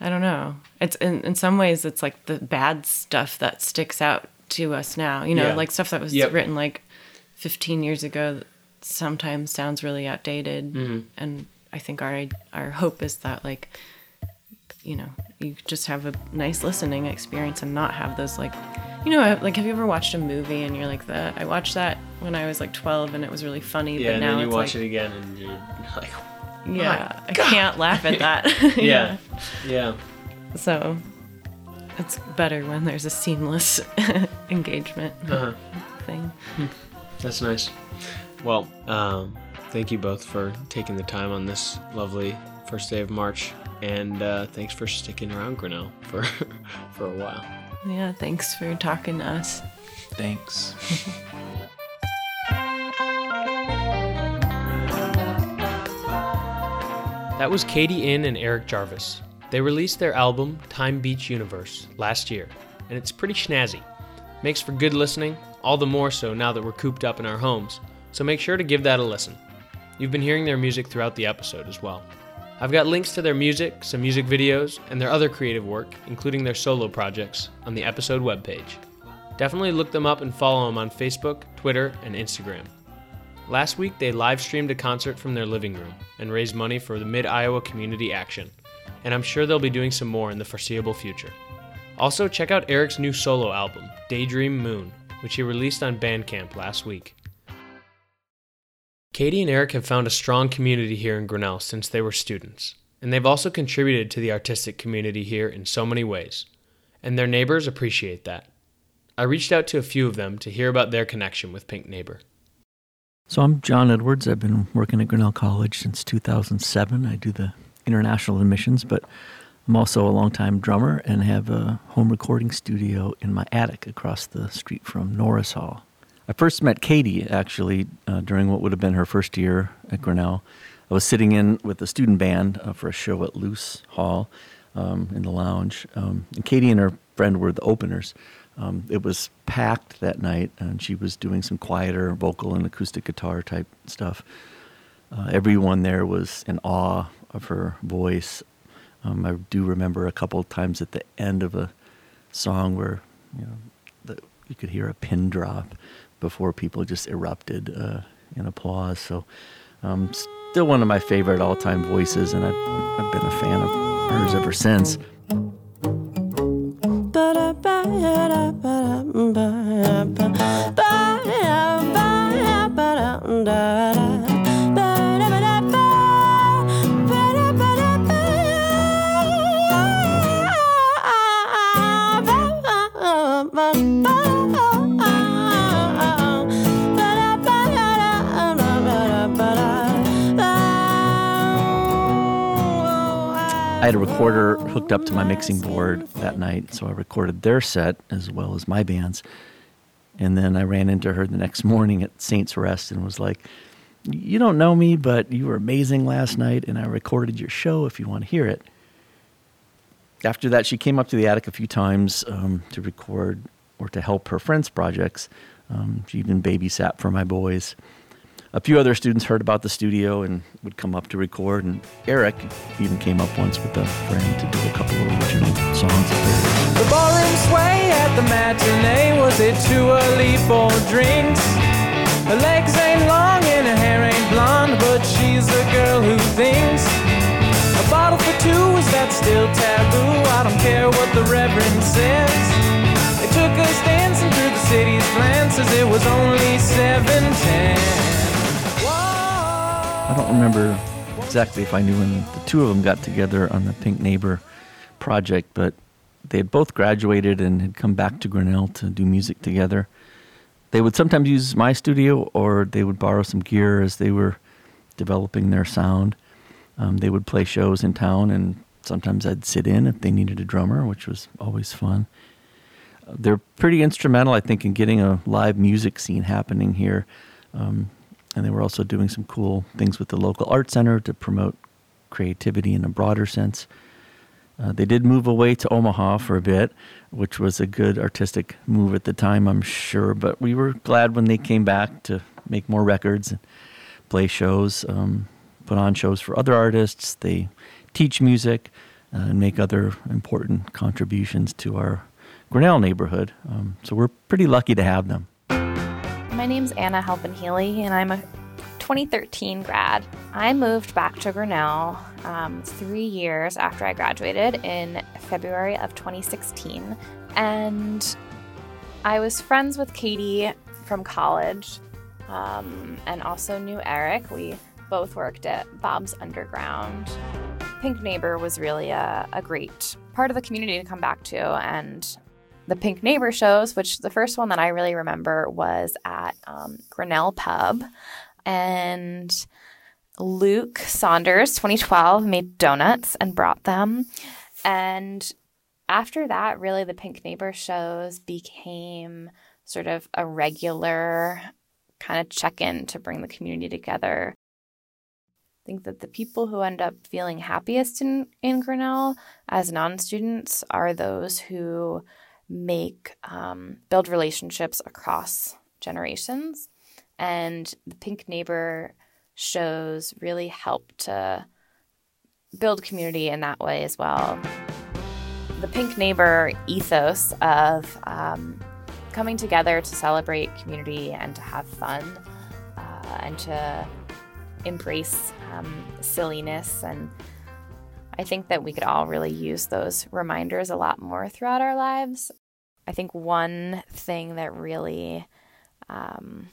I don't know. It's in in some ways it's like the bad stuff that sticks out to us now. You know, Yeah. like stuff that was Yep. written like 15 years ago sometimes sounds really outdated Mm-hmm. and I think our our hope is that like you know, you just have a nice listening experience and not have those like you know, like have you ever watched a movie and you're like that I watched that when I was like 12 and it was really funny, yeah, but and now then you it's watch like it again and you're like, yeah, I can't laugh at that. yeah, yeah, So it's better when there's a seamless engagement uh-huh. thing. that's nice. Well, um, thank you both for taking the time on this lovely first day of March, and uh, thanks for sticking around, Grinnell, for for a while. Yeah, thanks for talking to us. Thanks. That was Katie Yin and Eric Jarvis. They released their album, Time Beach Universe, last year, and it's pretty snazzy. Makes for good listening, all the more so now that we're cooped up in our homes, so make sure to give that a listen. You've been hearing their music throughout the episode as well. I've got links to their music, some music videos, and their other creative work, including their solo projects, on the episode webpage. Definitely look them up and follow them on Facebook, Twitter, and Instagram. Last week, they live streamed a concert from their living room and raised money for the Mid Iowa Community Action, and I'm sure they'll be doing some more in the foreseeable future. Also, check out Eric's new solo album, Daydream Moon, which he released on Bandcamp last week. Katie and Eric have found a strong community here in Grinnell since they were students, and they've also contributed to the artistic community here in so many ways, and their neighbors appreciate that. I reached out to a few of them to hear about their connection with Pink Neighbor. So I'm John Edwards. I've been working at Grinnell College since 2007. I do the international admissions, but I'm also a longtime drummer and have a home recording studio in my attic across the street from Norris Hall. I first met Katie actually uh, during what would have been her first year at Grinnell. I was sitting in with the student band uh, for a show at Loose Hall um, in the lounge, um, and Katie and her friend were the openers. Um, it was packed that night, and she was doing some quieter vocal and acoustic guitar type stuff. Uh, everyone there was in awe of her voice. Um, I do remember a couple of times at the end of a song where you know the, you could hear a pin drop before people just erupted uh, in applause. So, um, still one of my favorite all-time voices, and I've, I've been a fan of hers ever since. Had a recorder hooked up to my mixing board that night, so I recorded their set as well as my band's. And then I ran into her the next morning at Saints Rest and was like, You don't know me, but you were amazing last night, and I recorded your show if you want to hear it. After that, she came up to the attic a few times um, to record or to help her friends' projects. Um, she even babysat for my boys a few other students heard about the studio and would come up to record. And Eric even came up once with a friend to do a couple of original songs. The ballroom sway at the matinee was it too early for drinks? Her legs ain't long and her hair ain't blonde, but she's a girl who thinks. A bottle for two is that still taboo? I don't care what the reverend says. They took us dancing through the city's glances. It was only I don't remember exactly if I knew when the two of them got together on the Pink Neighbor project, but they had both graduated and had come back to Grinnell to do music together. They would sometimes use my studio or they would borrow some gear as they were developing their sound. Um, they would play shows in town, and sometimes I'd sit in if they needed a drummer, which was always fun. They're pretty instrumental, I think, in getting a live music scene happening here. Um, and they were also doing some cool things with the local art center to promote creativity in a broader sense. Uh, they did move away to Omaha for a bit, which was a good artistic move at the time, I'm sure. But we were glad when they came back to make more records and play shows, um, put on shows for other artists. They teach music uh, and make other important contributions to our Grinnell neighborhood. Um, so we're pretty lucky to have them. My name's Anna Halpin Healy, and I'm a 2013 grad. I moved back to Grinnell um, three years after I graduated in February of 2016. And I was friends with Katie from college um, and also knew Eric. We both worked at Bob's Underground. Pink Neighbor was really a, a great part of the community to come back to, and the Pink Neighbor shows, which the first one that I really remember was at um, Grinnell Pub. And Luke Saunders, 2012, made donuts and brought them. And after that, really, the Pink Neighbor shows became sort of a regular kind of check in to bring the community together. I think that the people who end up feeling happiest in, in Grinnell as non students are those who make um, build relationships across generations. And the pink neighbor shows really help to build community in that way as well. The pink neighbor ethos of um, coming together to celebrate community and to have fun uh, and to embrace um, silliness. And I think that we could all really use those reminders a lot more throughout our lives. I think one thing that really, um,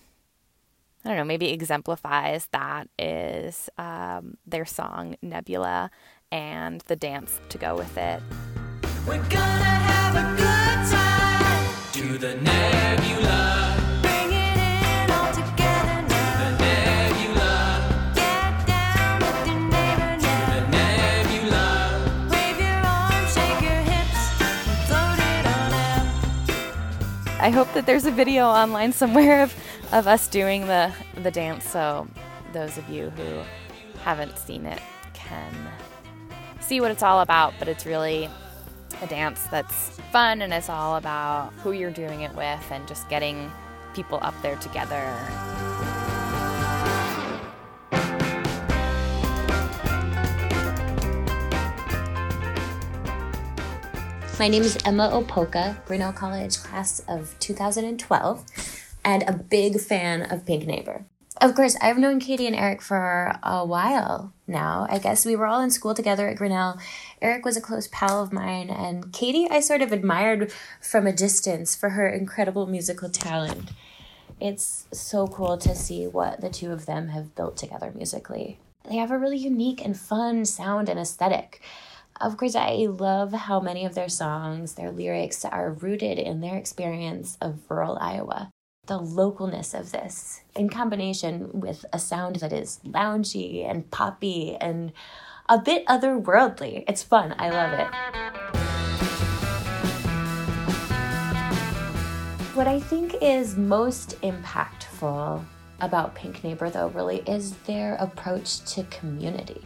I don't know, maybe exemplifies that is um, their song Nebula and the dance to go with it. We're gonna have a good time. Do the nebula. I hope that there's a video online somewhere of of us doing the the dance. So those of you who haven't seen it can see what it's all about. But it's really a dance that's fun and it's all about who you're doing it with and just getting people up there together. My name is Emma Opoka, Grinnell College class of 2012, and a big fan of Pink Neighbor. Of course, I've known Katie and Eric for a while now. I guess we were all in school together at Grinnell. Eric was a close pal of mine, and Katie I sort of admired from a distance for her incredible musical talent. It's so cool to see what the two of them have built together musically. They have a really unique and fun sound and aesthetic. Of course, I love how many of their songs, their lyrics are rooted in their experience of rural Iowa. The localness of this, in combination with a sound that is loungy and poppy and a bit otherworldly. It's fun. I love it. What I think is most impactful about Pink Neighbor, though, really is their approach to community.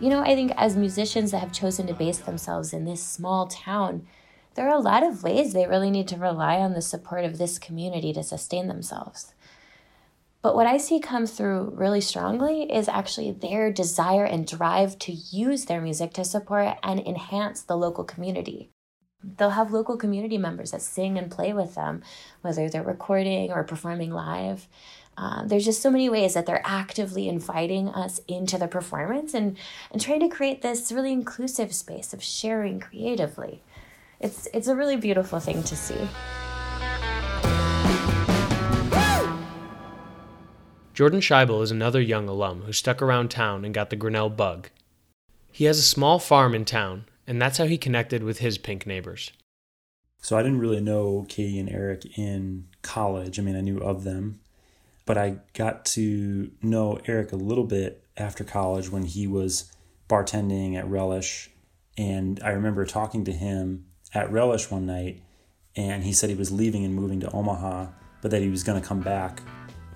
You know, I think as musicians that have chosen to base themselves in this small town, there are a lot of ways they really need to rely on the support of this community to sustain themselves. But what I see come through really strongly is actually their desire and drive to use their music to support and enhance the local community. They'll have local community members that sing and play with them, whether they're recording or performing live. Um, there's just so many ways that they're actively inviting us into the performance and, and trying to create this really inclusive space of sharing creatively. It's, it's a really beautiful thing to see. Jordan Scheibel is another young alum who stuck around town and got the Grinnell bug. He has a small farm in town, and that's how he connected with his pink neighbors. So I didn't really know Katie and Eric in college. I mean, I knew of them, but I got to know Eric a little bit after college when he was bartending at Relish. And I remember talking to him at Relish one night, and he said he was leaving and moving to Omaha, but that he was going to come back.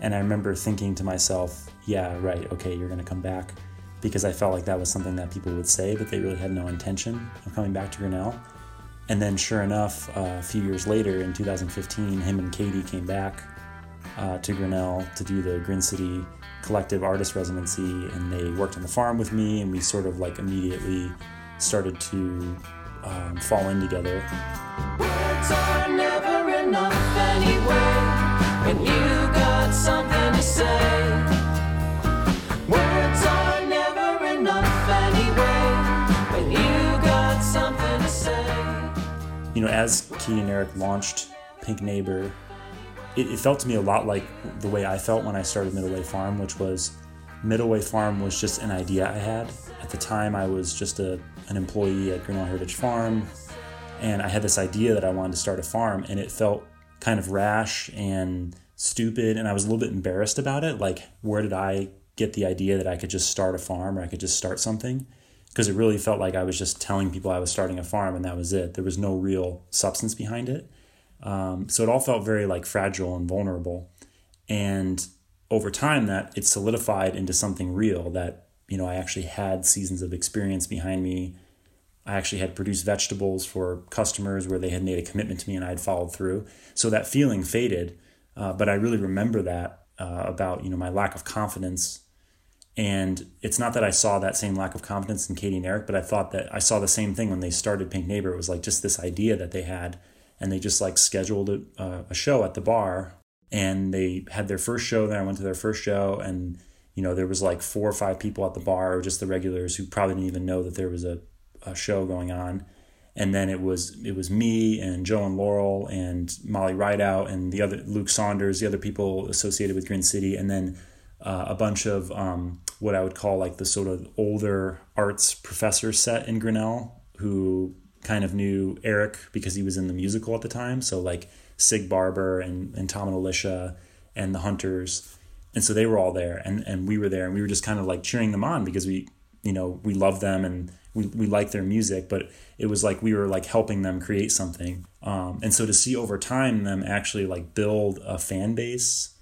And I remember thinking to myself, yeah, right, okay, you're going to come back. Because I felt like that was something that people would say, but they really had no intention of coming back to Grinnell. And then, sure enough, uh, a few years later, in 2015, him and Katie came back uh, to Grinnell to do the Grin City Collective Artist Residency, and they worked on the farm with me, and we sort of like immediately started to um, fall in together. Words are never enough anyway when you got something to say. Words are never enough anyway when you got something to say. You know, as Katie and Eric launched Pink Neighbor, it, it felt to me a lot like the way I felt when I started Middleway Farm, which was Middleway Farm was just an idea I had. At the time, I was just a, an employee at Grinnell Heritage Farm, and I had this idea that I wanted to start a farm, and it felt kind of rash and stupid, and I was a little bit embarrassed about it. Like, where did I get the idea that I could just start a farm or I could just start something? Because it really felt like I was just telling people I was starting a farm, and that was it. There was no real substance behind it. Um, so it all felt very like fragile and vulnerable. And over time, that it solidified into something real that, you know, I actually had seasons of experience behind me. I actually had produced vegetables for customers where they had made a commitment to me and I had followed through. So that feeling faded. Uh, but I really remember that uh, about, you know, my lack of confidence. And it's not that I saw that same lack of confidence in Katie and Eric, but I thought that I saw the same thing when they started Pink Neighbor. It was like just this idea that they had and they just like scheduled a, uh, a show at the bar and they had their first show there. I went to their first show and you know there was like four or five people at the bar or just the regulars who probably didn't even know that there was a, a show going on. And then it was it was me and joe and laurel and molly rideout and the other luke saunders the other people associated with grin city and then uh, a bunch of um, what i would call like the sort of older arts professor set in grinnell who kind of knew Eric because he was in the musical at the time. So like Sig Barber and, and Tom and Alicia and the Hunters. And so they were all there and, and we were there and we were just kind of like cheering them on because we, you know, we love them and we, we like their music, but it was like we were like helping them create something. Um, and so to see over time them actually like build a fan base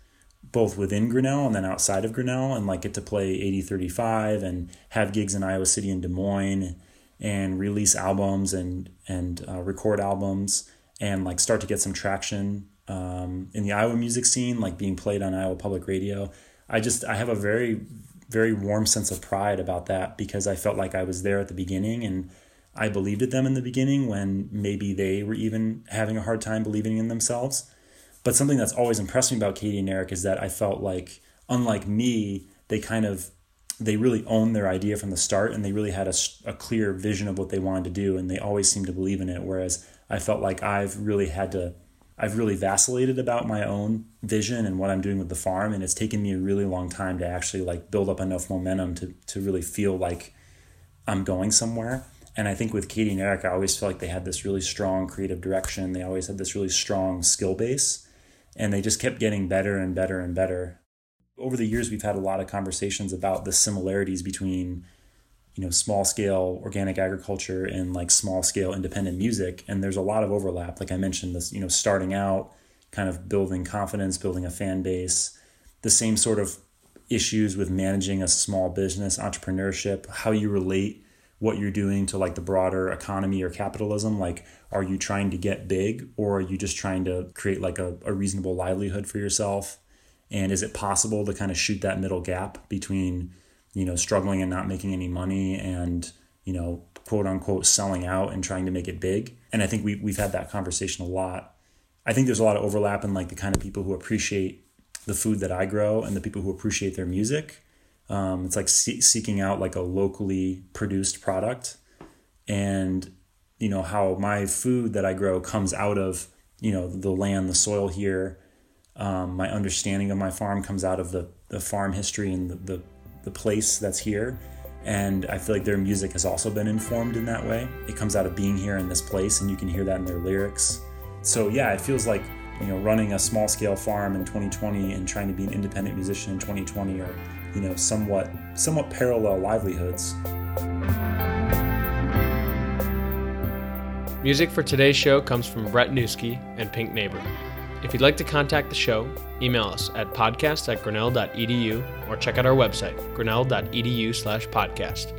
both within Grinnell and then outside of Grinnell and like get to play 8035 and have gigs in Iowa City and Des Moines and release albums and and uh, record albums and like start to get some traction um, in the Iowa music scene, like being played on Iowa Public Radio. I just I have a very very warm sense of pride about that because I felt like I was there at the beginning and I believed in them in the beginning when maybe they were even having a hard time believing in themselves. But something that's always impressed me about Katie and Eric is that I felt like, unlike me, they kind of they really owned their idea from the start and they really had a, a clear vision of what they wanted to do and they always seemed to believe in it whereas i felt like i've really had to i've really vacillated about my own vision and what i'm doing with the farm and it's taken me a really long time to actually like build up enough momentum to, to really feel like i'm going somewhere. And i think with katie and eric i always felt like they had this really strong creative direction. They always had this really strong skill base and they just kept getting better and better and better over the years we've had a lot of conversations about the similarities between you know small scale organic agriculture and like small scale independent music. And there's a lot of overlap. Like i mentioned this you know starting out kind of building confidence building a fan base the same sort of issues with managing a small business entrepreneurship how you relate what you're doing to like the broader economy or capitalism. Like are you trying to get big or are you just trying to create like a, a reasonable livelihood for yourself and is it possible to kind of shoot that middle gap between you know struggling and not making any money and you know quote unquote selling out and trying to make it big? And i think we, we've had that conversation a lot. I think there's a lot of overlap in like the kind of people who appreciate the food that i grow and the people who appreciate their music. Um, it's like see- seeking out like a locally produced product. And you know how my food that i grow comes out of you know the land the soil here um, my understanding of my farm comes out of the, the farm history and the, the, the place that's here. And I feel like their music has also been informed in that way. It comes out of being here in this place, and you can hear that in their lyrics. So, yeah, it feels like you know running a small scale farm in 2020 and trying to be an independent musician in 2020 are you know somewhat somewhat parallel livelihoods Music for today's show comes from Brett Newski and Pink Neighbor. If you'd like to contact the show, email us at podcast at grinnell.edu or check out our website, grinnell.edu slash podcast.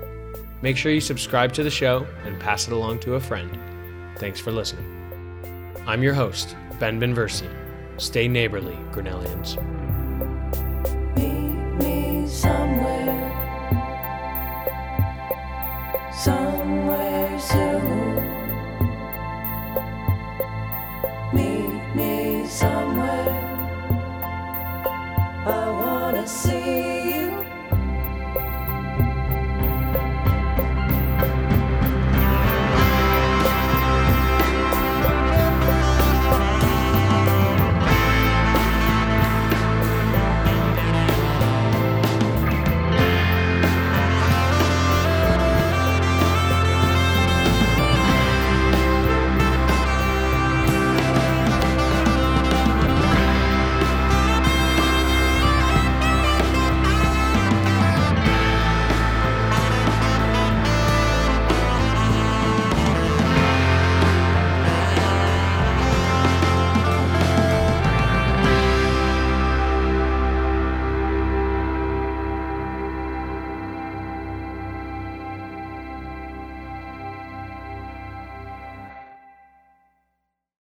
Make sure you subscribe to the show and pass it along to a friend. Thanks for listening. I'm your host, Ben Binversie. Stay neighborly, Grinnellians. Meet me somewhere, somewhere soon. Somewhere. I wanna see